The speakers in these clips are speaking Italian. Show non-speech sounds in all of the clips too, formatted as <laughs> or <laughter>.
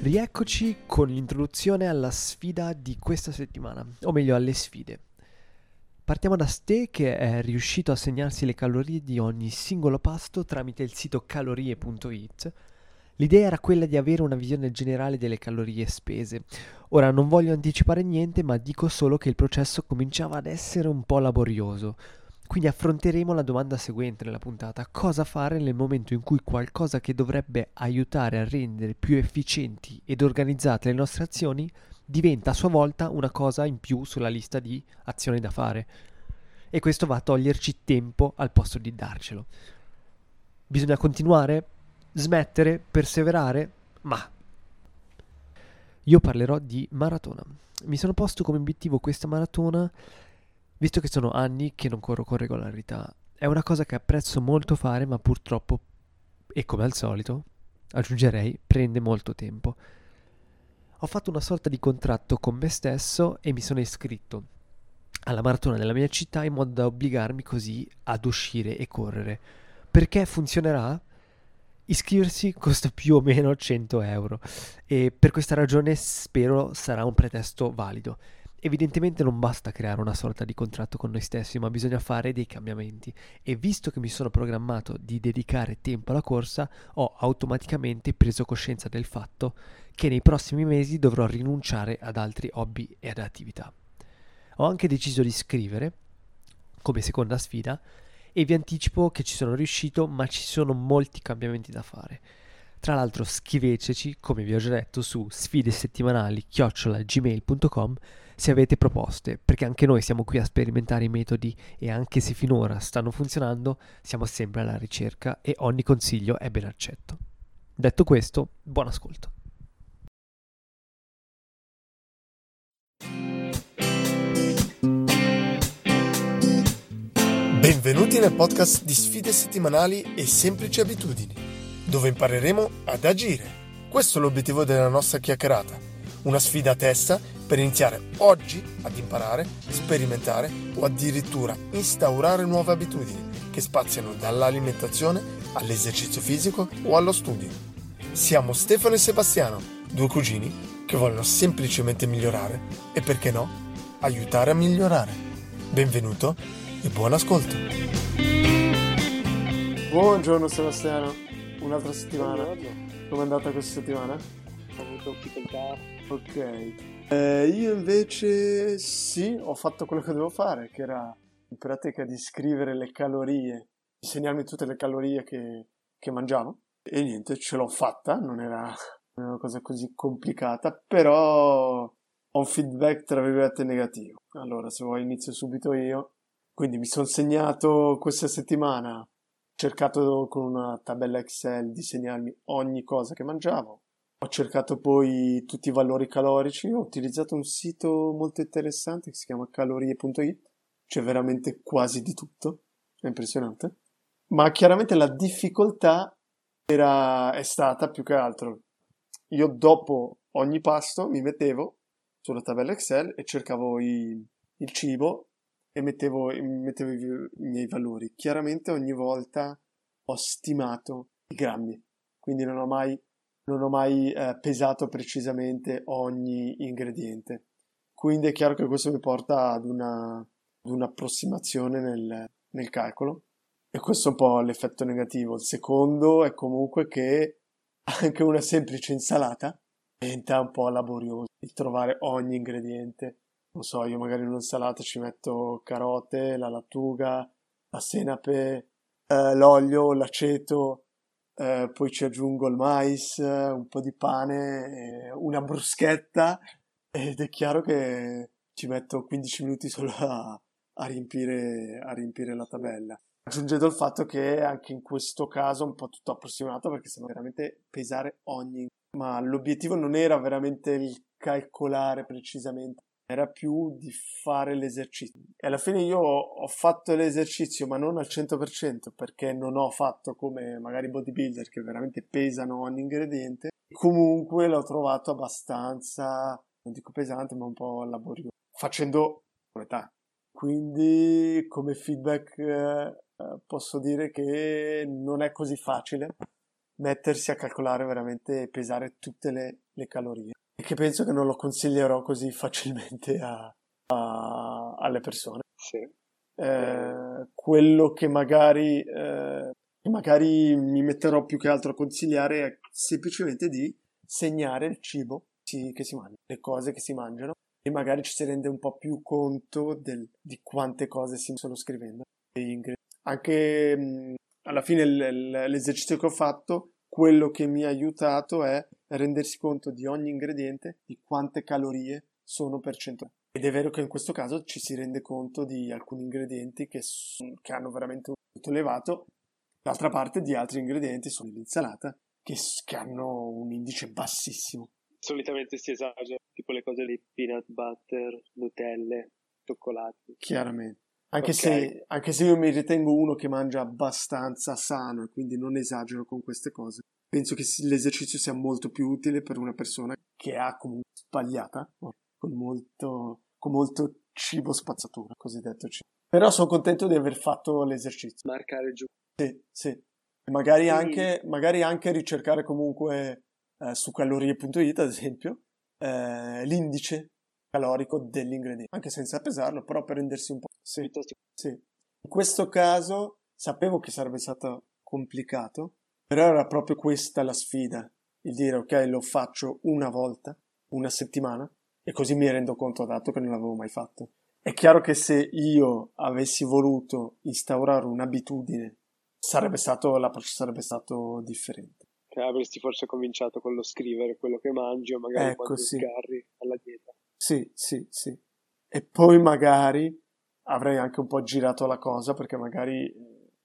Rieccoci con l'introduzione alla sfida di questa settimana, o meglio alle sfide. Partiamo da Ste che è riuscito a segnarsi le calorie di ogni singolo pasto tramite il sito calorie.it. L'idea era quella di avere una visione generale delle calorie spese. Ora non voglio anticipare niente, ma dico solo che il processo cominciava ad essere un po' laborioso. Quindi affronteremo la domanda seguente nella puntata, cosa fare nel momento in cui qualcosa che dovrebbe aiutare a rendere più efficienti ed organizzate le nostre azioni diventa a sua volta una cosa in più sulla lista di azioni da fare. E questo va a toglierci tempo al posto di darcelo. Bisogna continuare? Smettere? Perseverare? Ma io parlerò di maratona. Mi sono posto come obiettivo questa maratona Visto che sono anni che non corro con regolarità, è una cosa che apprezzo molto fare, ma purtroppo, e come al solito, aggiungerei, prende molto tempo. Ho fatto una sorta di contratto con me stesso e mi sono iscritto alla maratona della mia città in modo da obbligarmi così ad uscire e correre. Perché funzionerà? Iscriversi costa più o meno 100 euro e per questa ragione spero sarà un pretesto valido. Evidentemente non basta creare una sorta di contratto con noi stessi, ma bisogna fare dei cambiamenti e visto che mi sono programmato di dedicare tempo alla corsa, ho automaticamente preso coscienza del fatto che nei prossimi mesi dovrò rinunciare ad altri hobby e ad attività. Ho anche deciso di scrivere, come seconda sfida, e vi anticipo che ci sono riuscito, ma ci sono molti cambiamenti da fare. Tra l'altro scriveteci, come vi ho già detto, su sfide settimanali chiocciolagmail.com se avete proposte, perché anche noi siamo qui a sperimentare i metodi e anche se finora stanno funzionando, siamo sempre alla ricerca e ogni consiglio è ben accetto. Detto questo, buon ascolto. Benvenuti nel podcast di sfide settimanali e semplici abitudini, dove impareremo ad agire. Questo è l'obiettivo della nostra chiacchierata, una sfida a testa per iniziare oggi ad imparare, sperimentare o addirittura instaurare nuove abitudini che spaziano dall'alimentazione all'esercizio fisico o allo studio. Siamo Stefano e Sebastiano, due cugini che vogliono semplicemente migliorare e perché no, aiutare a migliorare. Benvenuto e buon ascolto. Buongiorno Sebastiano, un'altra settimana. Come è andata questa settimana? Ho avuto difficoltà. Ok, eh, io invece sì, ho fatto quello che dovevo fare, che era in pratica di scrivere le calorie, insegnarmi tutte le calorie che, che mangiavo. E niente, ce l'ho fatta, non era <laughs> una cosa così complicata, però ho un feedback tra virgolette negativo. Allora, se vuoi inizio subito io. Quindi mi sono segnato questa settimana, ho cercato con una tabella Excel di segnarmi ogni cosa che mangiavo, ho cercato poi tutti i valori calorici, ho utilizzato un sito molto interessante che si chiama calorie.it, c'è veramente quasi di tutto, è impressionante. Ma chiaramente la difficoltà era, è stata più che altro, io dopo ogni pasto mi mettevo sulla tabella Excel e cercavo i, il cibo e mettevo, mettevo i, i miei valori. Chiaramente ogni volta ho stimato i grammi, quindi non ho mai non ho mai eh, pesato precisamente ogni ingrediente. Quindi è chiaro che questo mi porta ad, una, ad un'approssimazione nel, nel calcolo e questo è un po' l'effetto negativo. Il secondo è comunque che anche una semplice insalata diventa un po' laborioso il trovare ogni ingrediente. Non so, io magari in un'insalata ci metto carote, la lattuga, la senape, eh, l'olio, l'aceto, eh, poi ci aggiungo il mais, un po' di pane, una bruschetta ed è chiaro che ci metto 15 minuti solo a, a, riempire, a riempire la tabella. Aggiungendo il fatto che anche in questo caso è un po' tutto approssimato perché sembra veramente pesare ogni... Ma l'obiettivo non era veramente il calcolare precisamente era più di fare l'esercizio. E alla fine io ho fatto l'esercizio, ma non al 100%, perché non ho fatto come magari bodybuilder che veramente pesano ogni ingrediente. Comunque l'ho trovato abbastanza, non dico pesante, ma un po' laborioso, facendo metà. Quindi come feedback eh, posso dire che non è così facile mettersi a calcolare veramente e pesare tutte le, le calorie. E che penso che non lo consiglierò così facilmente a, a, alle persone. Sì. Eh, quello che magari, eh, che magari mi metterò più che altro a consigliare è semplicemente di segnare il cibo che si mangia, le cose che si mangiano e magari ci si rende un po' più conto del, di quante cose si stanno scrivendo. Anche mh, alla fine l'esercizio che ho fatto, quello che mi ha aiutato è rendersi conto di ogni ingrediente, di quante calorie sono percentuali. Ed è vero che in questo caso ci si rende conto di alcuni ingredienti che, che hanno veramente un punto elevato, d'altra parte di altri ingredienti sono l'insalata che, che hanno un indice bassissimo. Solitamente si esagera, tipo le cose di peanut butter, nutelle, cioccolati. Chiaramente. Anche, okay. se, anche se io mi ritengo uno che mangia abbastanza sano e quindi non esagero con queste cose, penso che l'esercizio sia molto più utile per una persona che ha comunque sbagliata, con molto, con molto cibo spazzatura, cosiddetto cibo. Però sono contento di aver fatto l'esercizio. Marcare giù. Sì, sì. Magari, sì. Anche, magari anche ricercare comunque eh, su calorie.it, ad esempio, eh, l'indice calorico dell'ingrediente, anche senza pesarlo, però per rendersi un po'. Sì, sì. In questo caso sapevo che sarebbe stato complicato, però era proprio questa la sfida, il dire ok, lo faccio una volta, una settimana, e così mi rendo conto dato che non l'avevo mai fatto. È chiaro che se io avessi voluto instaurare un'abitudine, sarebbe stato, l'approccio sarebbe stato differente. Che avresti forse cominciato con lo scrivere quello che mangi o magari ecco, quando sì. sgarri alla dieta. Sì, sì, sì. E poi magari avrei anche un po' girato la cosa perché magari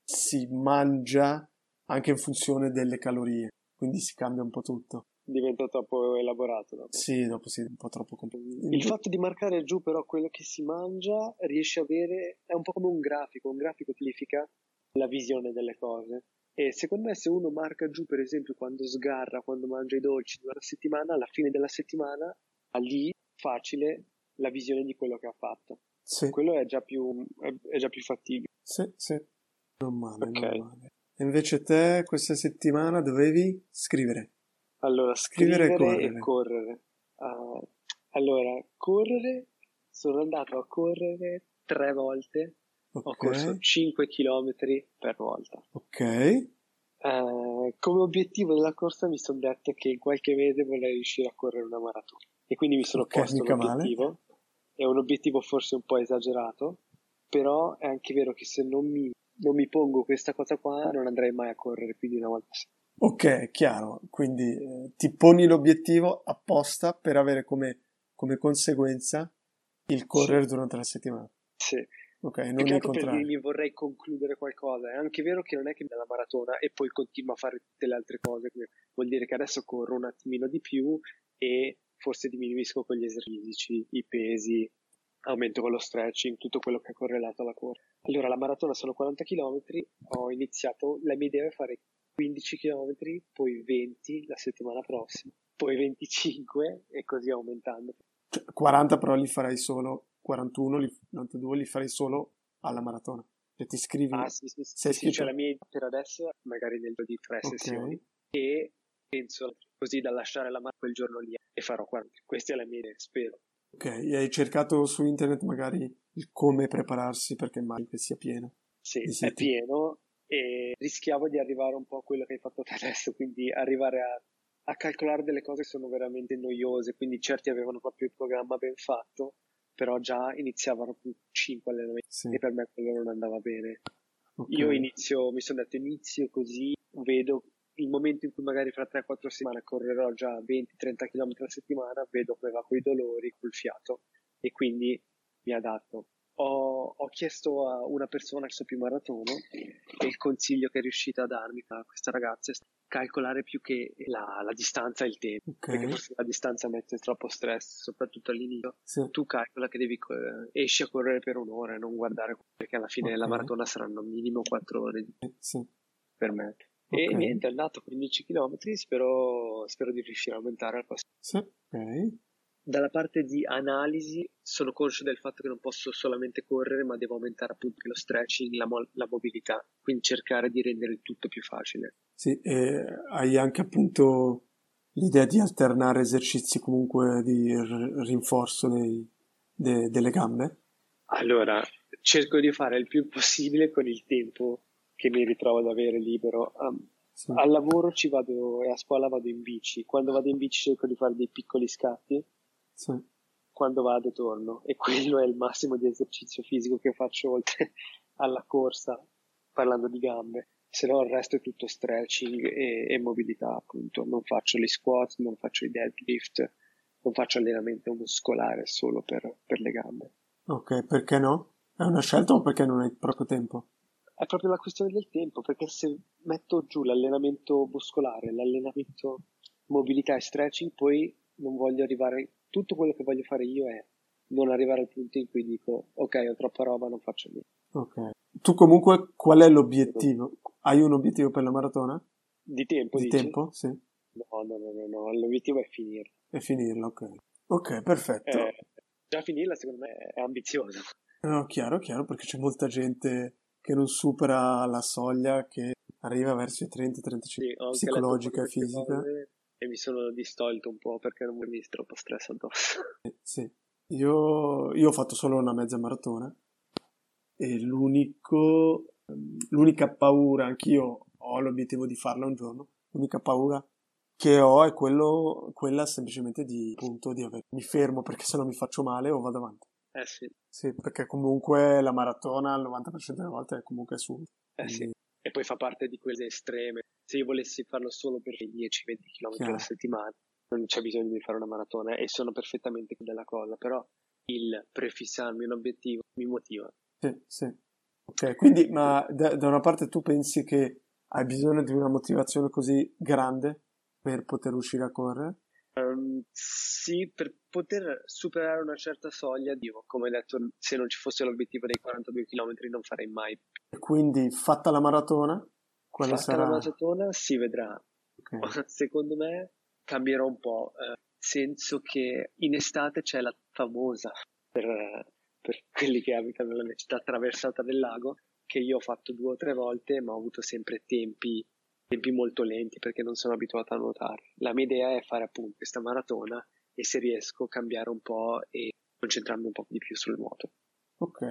si mangia anche in funzione delle calorie, quindi si cambia un po' tutto diventa troppo elaborato. Dopo. Sì, dopo sì, un po' troppo complicato. Il fatto di marcare giù però quello che si mangia riesce a avere, è un po' come un grafico, un grafico tipifica la visione delle cose. E secondo me se uno marca giù per esempio quando sgarra, quando mangia i dolci durante la settimana, alla fine della settimana lì facile la visione di quello che ha fatto. Sì. Quello è già più, è, è già più fattibile. Sì, sì. Non male, okay. non male. E invece te questa settimana dovevi scrivere. Allora, scrivere, scrivere e correre. E correre. Uh, allora, correre, sono andato a correre tre volte. Okay. Ho corso 5 km per volta. Ok. Uh, come obiettivo della corsa mi sono detto che in qualche mese vorrei riuscire a correre una maratona. E quindi mi sono okay, posto l'obiettivo. Male. È un obiettivo forse un po' esagerato, però è anche vero che se non mi, non mi pongo questa cosa qua non andrei mai a correre più di una volta Ok, chiaro, quindi eh, ti poni l'obiettivo apposta per avere come, come conseguenza il correre sì. durante la settimana. Sì. Ok, non il contrario. Perché mi vorrei concludere qualcosa. È anche vero che non è che nella maratona e poi continuo a fare tutte le altre cose. Vuol dire che adesso corro un attimino di più e forse diminuisco con gli esercizi, i pesi, aumento con lo stretching, tutto quello che è correlato alla corsa. Allora, la maratona sono 40 km, ho iniziato, la mia idea è fare 15 km, poi 20 la settimana prossima, poi 25 e così aumentando. 40 cioè, però li farai solo, 41, li, 92 li farai solo alla maratona. Cioè ti iscrivi. Ah sì, sì, sì, sì cioè la mia per adesso magari nel di tre okay. sessioni e penso così da lasciare la mano quel giorno lì e farò 40. Questa è la mia idea, spero. Ok, e hai cercato su internet magari il come prepararsi perché mai che sia pieno? Sì, è pieno e rischiavo di arrivare un po' a quello che hai fatto te adesso, quindi arrivare a, a calcolare delle cose che sono veramente noiose, quindi certi avevano proprio il programma ben fatto, però già iniziavano con 5 allenamenti sì. e per me quello non andava bene. Okay. Io inizio, mi sono detto inizio così, vedo il momento in cui magari fra 3-4 settimane correrò già 20-30 km a settimana, vedo come va con i dolori, col fiato e quindi mi adatto ho, ho, chiesto a una persona che so più maratono e il consiglio che è riuscita a darmi a questa ragazza è calcolare più che la, la distanza e il tempo okay. perché forse la distanza mette troppo stress soprattutto all'inizio sì. tu calcola che devi eh, esci a correre per un'ora e non guardare perché alla fine okay. la maratona saranno minimo 4 ore sì. per me okay. e niente è andato 15 km spero, spero di riuscire a aumentare al prossimo sì. ok dalla parte di analisi sono conscio del fatto che non posso solamente correre, ma devo aumentare appunto lo stretching, la, mo- la mobilità, quindi cercare di rendere il tutto più facile. Sì, e hai anche appunto l'idea di alternare esercizi comunque di r- rinforzo nei, de- delle gambe? Allora, cerco di fare il più possibile con il tempo che mi ritrovo ad avere libero. Um, sì. Al lavoro ci vado e a scuola vado in bici. Quando vado in bici cerco di fare dei piccoli scatti sì. Quando vado torno e quello è il massimo di esercizio fisico che faccio oltre <laughs> alla corsa, parlando di gambe. Se no il resto è tutto stretching e, e mobilità, appunto. Non faccio gli squat, non faccio i deadlift, non faccio allenamento muscolare solo per, per le gambe. Ok, perché no? È una scelta o perché non hai proprio tempo? È proprio la questione del tempo, perché se metto giù l'allenamento muscolare, l'allenamento mobilità e stretching, poi non voglio arrivare tutto quello che voglio fare io è non arrivare al punto in cui dico ok ho troppa roba non faccio niente. Ok. Tu comunque qual è l'obiettivo? Hai un obiettivo per la maratona? Di tempo di dici? tempo sì. No no no no, no. l'obiettivo è finirla è finirla ok. Ok perfetto. Eh, già finirla secondo me è ambizioso. No chiaro chiaro perché c'è molta gente che non supera la soglia che arriva verso i 30-35 sì, psicologica e fisica cose e mi sono distolto un po' perché non mi troppo stress addosso. Sì, io, io ho fatto solo una mezza maratona e l'unico, l'unica paura, anch'io ho l'obiettivo di farla un giorno, l'unica paura che ho è quello, quella semplicemente di, appunto, di aver, mi fermo perché se no mi faccio male o vado avanti. Eh sì. Sì, perché comunque la maratona al 90% delle volte è comunque su. Eh sì. E poi fa parte di quelle estreme se io volessi farlo solo per i 10-20 km Chiaro. alla settimana, non c'è bisogno di fare una maratona e sono perfettamente della cosa, però il prefissarmi un obiettivo mi motiva. Sì, sì. Ok, quindi ma da, da una parte tu pensi che hai bisogno di una motivazione così grande per poter uscire a correre? Um, sì, per poter superare una certa soglia, Dio, come detto, se non ci fosse l'obiettivo dei 42 km non farei mai. Quindi, fatta la maratona, Fatta sarà? la maratona si vedrà. Okay. <laughs> Secondo me cambierà un po', eh, senso che in estate c'è la famosa per, per quelli che abitano nella mia città attraversata del lago, che io ho fatto due o tre volte, ma ho avuto sempre tempi, tempi molto lenti perché non sono abituato a nuotare. La mia idea è fare appunto questa maratona e se riesco cambiare un po' e concentrarmi un po' di più sul nuoto. Ok,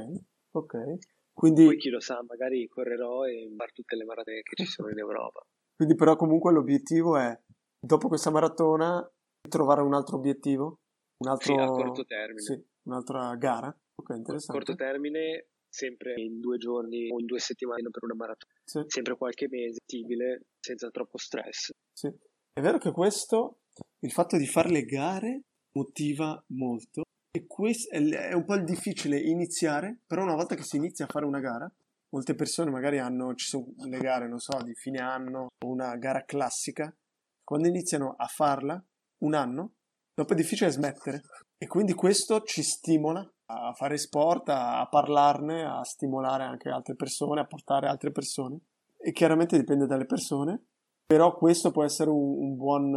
ok. Quindi... Poi chi lo sa, magari correrò e fare tutte le maratone che ci sono in Europa. Quindi però comunque l'obiettivo è, dopo questa maratona, trovare un altro obiettivo? Un altro... Sì, a corto termine. Sì, un'altra gara? Ok, interessante. A corto termine, sempre in due giorni o in due settimane per una maratona. Sì. Sempre qualche mese, fattibile, senza troppo stress. Sì. È vero che questo, il fatto di fare le gare, motiva molto e questo è un po' il difficile iniziare, però una volta che si inizia a fare una gara, molte persone magari hanno, ci sono le gare, non so, di fine anno, o una gara classica, quando iniziano a farla un anno, dopo è difficile smettere. E quindi questo ci stimola a fare sport, a, parlarne, a stimolare anche altre persone, a portare altre persone. E chiaramente dipende dalle persone, però questo può essere un, un, buon,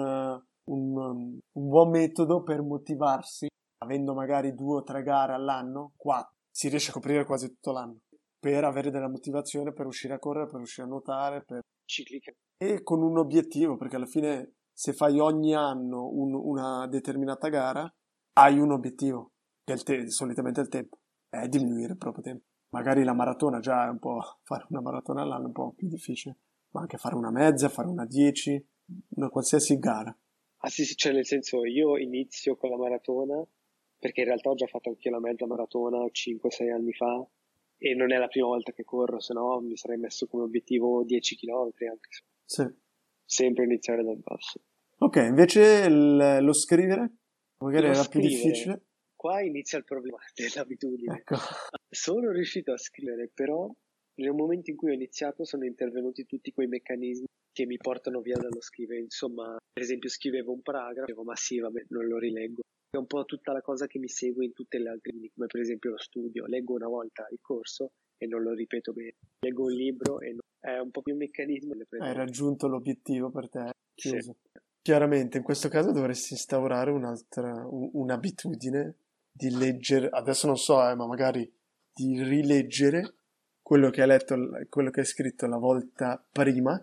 un, un buon metodo per motivarsi avendo magari due o tre gare all'anno, quattro, si riesce a coprire quasi tutto l'anno per avere della motivazione per uscire a correre, per uscire a nuotare, per... ciclica. E con un obiettivo, perché alla fine se fai ogni anno un, una determinata gara, hai un obiettivo, il te- solitamente il tempo, è diminuire il proprio tempo. Magari la maratona già è un po', <laughs> fare una maratona all'anno è un po' più difficile, ma anche fare una mezza, fare una dieci, una qualsiasi gara. Ah sì, sì, cioè nel senso io inizio con la maratona perché in realtà ho già fatto anche la mezza maratona 5-6 anni fa e non è la prima volta che corro, se no mi sarei messo come obiettivo 10 km anche. Sì. Sempre iniziare dal basso. Ok, invece l- lo scrivere? Magari lo era scrivere, più difficile. Qua inizia il problema <laughs> dell'abitudine. Ecco. Sono riuscito a scrivere, però nel momento in cui ho iniziato sono intervenuti tutti quei meccanismi che mi portano via dallo scrivere. Insomma, per esempio scrivevo un paragrafo, dicevo ma sì, vabbè, non lo rileggo è un po' tutta la cosa che mi segue in tutte le altre linee, come per esempio lo studio. Leggo una volta il corso e non lo ripeto bene. Leggo un libro e non... è un po' più un meccanismo. Hai raggiunto l'obiettivo per te. Chiuso. Sì. Chiaramente in questo caso dovresti instaurare un'altra, un'abitudine di leggere, adesso non so, eh, ma magari di rileggere quello che hai letto, quello che hai scritto la volta prima,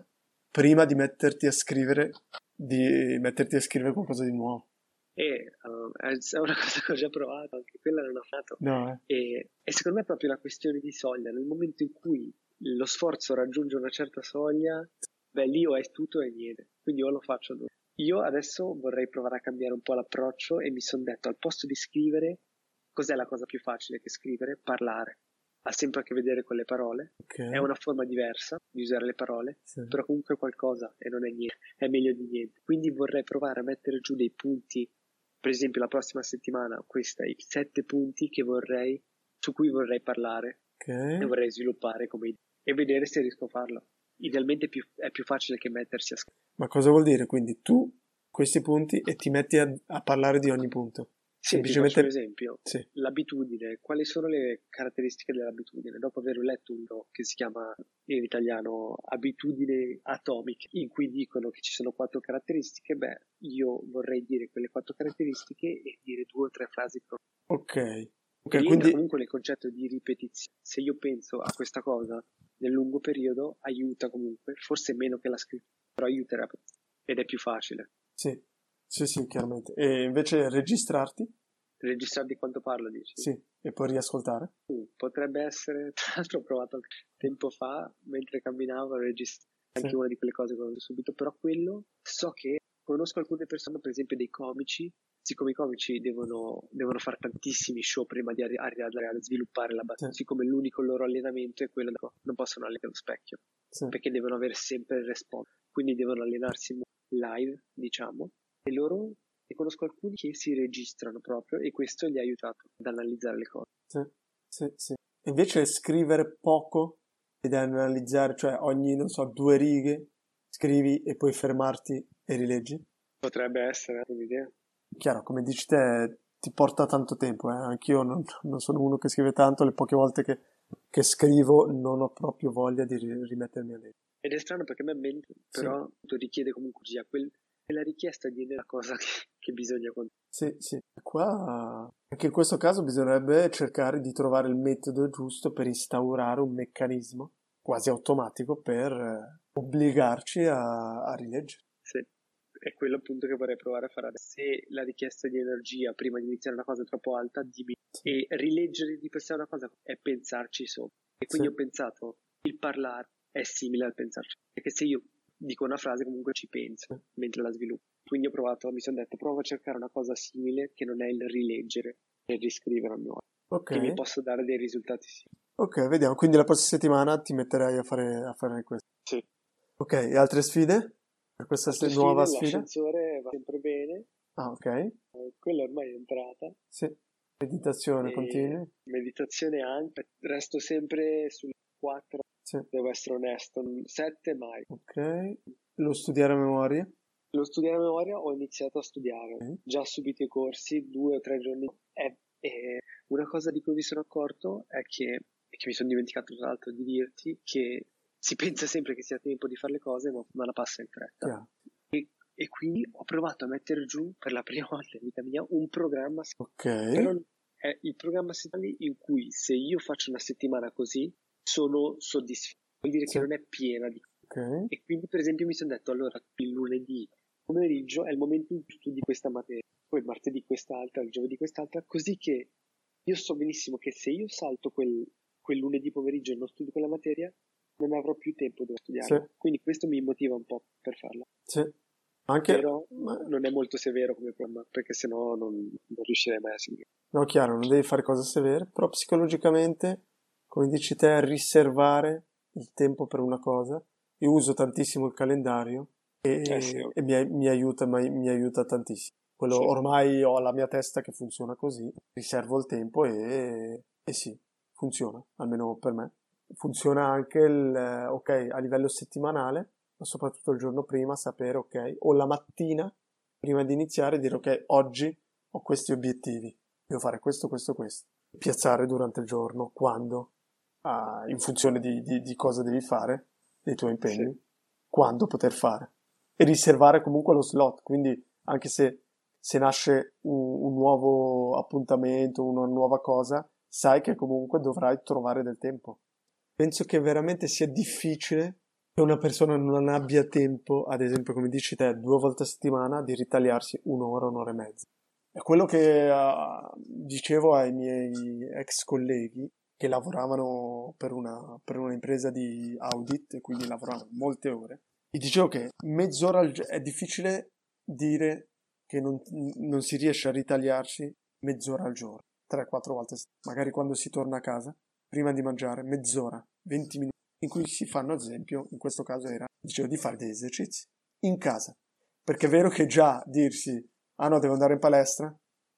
prima di metterti a scrivere, di metterti a scrivere qualcosa di nuovo. E uh, è una <laughs> cosa che ho già provato, anche quella non ho fatto. No, eh. e, e, secondo me è proprio la questione di soglia. Nel momento in cui lo sforzo raggiunge una certa soglia, beh, lì o è tutto e niente. Quindi o lo faccio o no. Io adesso vorrei provare a cambiare un po' l'approccio e mi sono detto al posto di scrivere, cos'è la cosa più facile che scrivere? Parlare ha sempre a che vedere con le parole, okay. è una forma diversa di usare le parole, sì. però comunque qualcosa e non è niente, è meglio di niente. Quindi vorrei provare a mettere giù dei punti, per esempio la prossima settimana, questi i sette punti che vorrei, su cui vorrei parlare okay. e vorrei sviluppare come idea e vedere se riesco a farlo. Idealmente è più, è più facile che mettersi a scrivere. Ma cosa vuol dire? Quindi tu questi punti e ti metti a, a parlare di ogni punto? Sì, semplicemente un esempio. Sì. L'abitudine, quali sono le caratteristiche dell'abitudine? Dopo aver letto un libro che si chiama in italiano Abitudini atomiche, in cui dicono che ci sono quattro caratteristiche, beh, io vorrei dire quelle quattro caratteristiche e dire due o tre frasi per Ok. Okay, e quindi... comunque nel concetto di ripetizione. Se io penso a questa cosa nel lungo periodo, aiuta comunque, forse meno che la scrittura, però aiuterà ed è più facile. Sì, sì, sì, chiaramente. E invece registrarti? Registrarti quanto parlo, dici? Sì, e poi riascoltare? Uh, potrebbe essere, <laughs> tra l'altro ho provato tempo fa, mentre camminavo, a registrare anche Sì. una di quelle cose che ho subito, però quello so che conosco alcune persone, per esempio dei comici, siccome i comici devono, devono fare tantissimi show prima di arri- arrivare a sviluppare la battuta, Sì. siccome l'unico loro allenamento è quello non possono allenare lo specchio, Sì. perché devono avere sempre il response, quindi devono allenarsi live, diciamo, e loro ne conosco alcuni che si registrano proprio e questo gli ha aiutato ad analizzare le cose. Sì, sì, sì. Invece scrivere poco ed analizzare, cioè ogni, non so, due righe, scrivi e poi fermarti e rileggi. Potrebbe essere un'idea. Chiaro, come dici te, ti porta tanto tempo, eh. Anch'io non, non sono uno che scrive tanto, le poche volte che, che scrivo non ho proprio voglia di ri- rimettermi a leggere. Ed è strano perché a me mente, però richiede comunque sia quel, quella richiesta di una cosa <laughs> che, che bisogna con Sì, sì. Qua, anche in questo caso bisognerebbe cercare di trovare il metodo giusto per instaurare un meccanismo quasi automatico per eh, obbligarci a, a rileggere. Sì, è quello appunto che vorrei provare a fare adesso. Se la richiesta di energia prima di iniziare una cosa è troppo alta, dimmi. E rileggere di sé una cosa è pensarci sopra. E quindi Sì. ho pensato, il parlare è simile al pensarci. Perché se io dico una frase comunque ci penso mentre la sviluppo. Quindi ho provato, mi sono detto, provo a cercare una cosa simile che non è il rileggere e riscrivere a mio Ok, che mi posso dare dei risultati simili. ok, vediamo. Quindi la prossima settimana ti metterai a fare, a fare questo. Sì. Ok, e altre sfide? Per questa se- Altre nuova sfida? L'ascensore va sempre bene, Ah, ok. eh, quella ormai è entrata. Sì. Meditazione E continui? Meditazione anche, resto sempre sul 4, Sì. devo essere onesto, 7 mai. Ok. Lo studiare a memoria? Lo studiare a memoria ho iniziato a studiare, Ok. già subito i corsi, due o tre giorni. E, e una cosa di cui mi sono accorto è che, che mi sono dimenticato tra l'altro di dirti, che si pensa sempre che sia tempo di fare le cose, ma, ma la passa in fretta. Chiaro. E quindi ho provato a mettere giù per la prima <laughs> volta in vita mia un programma Ok. Però è il programma settimanale in cui se io faccio una settimana così sono soddisfatto. Vuol dire Sì. che non è piena di Ok. E quindi, per esempio, mi sono detto allora il lunedì pomeriggio è il momento in cui studi questa materia, poi martedì quest'altra, il giovedì quest'altra, così che io so benissimo che se io salto quel, quel lunedì pomeriggio e non studio quella materia, non avrò più tempo dove studiare. Sì. Quindi questo mi motiva un po' per farla. Sì. Anche... Però non è molto severo come programma, perché sennò non, non riuscirei mai a seguire. No, chiaro, non devi fare cose severe, però psicologicamente, come dici te, riservare il tempo per una cosa. Io uso tantissimo il calendario e, Eh sì, e mi, mi aiuta, ma- mi aiuta tantissimo. Quello, Sì. Ormai ho la mia testa che funziona così, riservo il tempo e, e sì, funziona, almeno per me. Funziona anche il, eh, ok, a livello settimanale, ma soprattutto il giorno prima sapere, ok, o la mattina, prima di iniziare, dire, ok, oggi ho questi obiettivi, devo fare questo, questo, questo. Piazzare durante il giorno, quando, ah, in funzione di, di- di cosa devi fare, dei tuoi impegni, quando poter fare. e riservare comunque lo slot. Quindi anche se, se nasce un, un nuovo appuntamento, una nuova cosa, sai che comunque dovrai trovare del tempo. Penso che veramente sia difficile che una persona non abbia tempo, ad esempio, come dici te, due volte a settimana di ritagliarsi un'ora, un'ora e mezza. È quello che uh, dicevo ai miei ex colleghi che lavoravano per una, per una impresa di audit e quindi lavoravano molte ore. Gli dicevo che mezz'ora al giorno è difficile dire che non, non, si riesce a ritagliarsi mezz'ora al giorno, 3-4 volte, magari quando si torna a casa, prima di mangiare, mezz'ora, 20 minuti in cui si fanno, ad esempio, in questo caso era, dicevo, di fare degli esercizi in casa. Perché è vero che già dirsi, ah no, devo andare in palestra,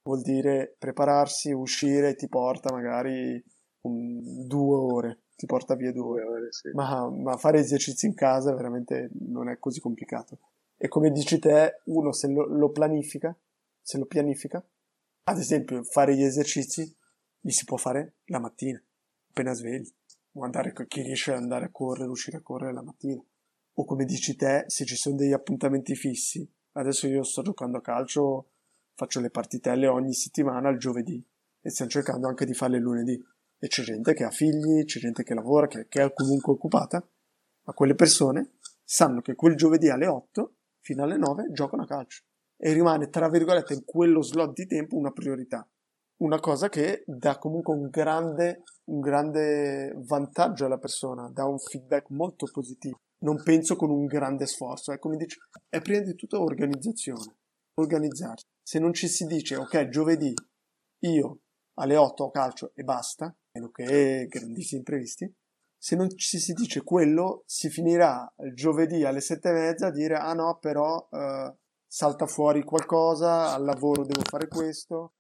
vuol dire prepararsi, uscire, ti porta magari un, due ore, ti porta via due ore, sì. ma, ma, fare esercizi in casa veramente non è così complicato. E come dici te, uno se lo, lo planifica, se lo pianifica, ad esempio fare gli esercizi li si può fare la mattina, appena svegli o andare, chi riesce ad andare a correre, uscire a correre la mattina. O come dici te, se ci sono degli appuntamenti fissi. Adesso io sto giocando a calcio, faccio le partitelle ogni settimana il giovedì e stiamo cercando anche di farle lunedì. E c'è gente che ha figli, c'è gente che lavora, che, che è comunque occupata, ma quelle persone sanno che quel giovedì alle 8 fino alle 9 giocano a calcio e rimane tra virgolette in quello slot di tempo una priorità una cosa che dà comunque un grande, un grande vantaggio alla persona, dà un feedback molto positivo. Non penso con un grande sforzo, è come dice, è prima di tutto organizzazione, organizzarsi. Se non ci si dice, ok, giovedì io alle 8 ho calcio e basta, meno che grandissimi imprevisti, se non ci si dice quello, si finirà il giovedì alle 7 e mezza a dire, ah no, però eh, salta fuori qualcosa, al lavoro devo fare questo,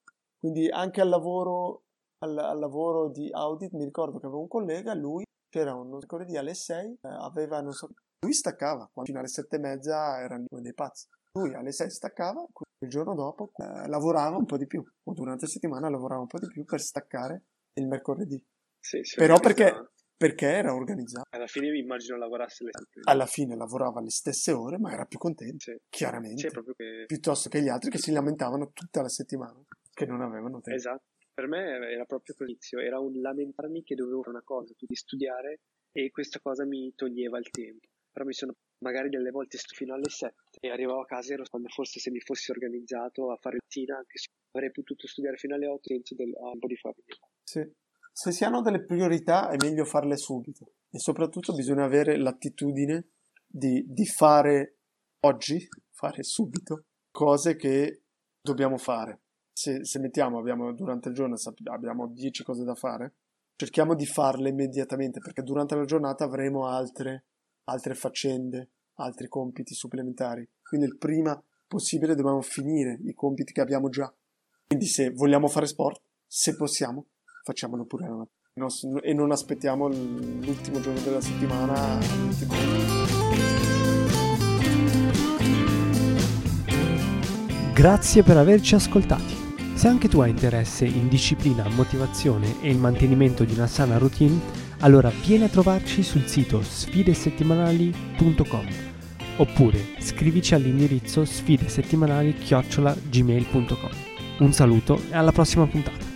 quindi anche al lavoro, al, al lavoro di audit mi ricordo che avevo un collega, lui c'era un mercoledì alle 6, eh, aveva, non so, lui staccava, fino alle 7 e mezza erano dei pazzi. Lui alle 6 staccava, il giorno dopo eh, lavorava un po' di più, o durante la settimana lavorava un po' di più per staccare il mercoledì. Sì, sì, Però perché, perché, era organizzato. Alla fine immagino lavorasse le stesse Alla fine lavorava le stesse ore, ma era più contento, sì. chiaramente. Che... Piuttosto che gli altri che si lamentavano tutta la settimana che non avevano tempo. Esatto. Per me era proprio l'inizio, era un lamentarmi che dovevo fare una cosa, di studiare e questa cosa mi toglieva il tempo. Però mi sono magari delle volte fino alle 7 e arrivavo a casa e ero quando forse se mi fossi organizzato a fare tina, anche se avrei potuto studiare fino alle 8 senza del, un po' di famiglia. Sì. Se si hanno delle priorità è meglio farle subito e soprattutto bisogna avere l'attitudine di, di fare oggi, fare subito, cose che dobbiamo fare se, se mettiamo, abbiamo, durante il giorno abbiamo 10 cose da fare, cerchiamo di farle immediatamente perché durante la giornata avremo altre, altre faccende, altri compiti supplementari. Quindi il prima possibile dobbiamo finire i compiti che abbiamo già. Quindi se vogliamo fare sport, se possiamo, facciamolo pure la. E non aspettiamo l'ultimo giorno della settimana. Grazie per averci ascoltati. Se anche tu hai interesse in disciplina, motivazione e il mantenimento di una sana routine, allora vieni a trovarci sul sito sfidesettimanali.com oppure scrivici all'indirizzo sfidesettimanali-gmail.com. Un saluto e alla prossima puntata.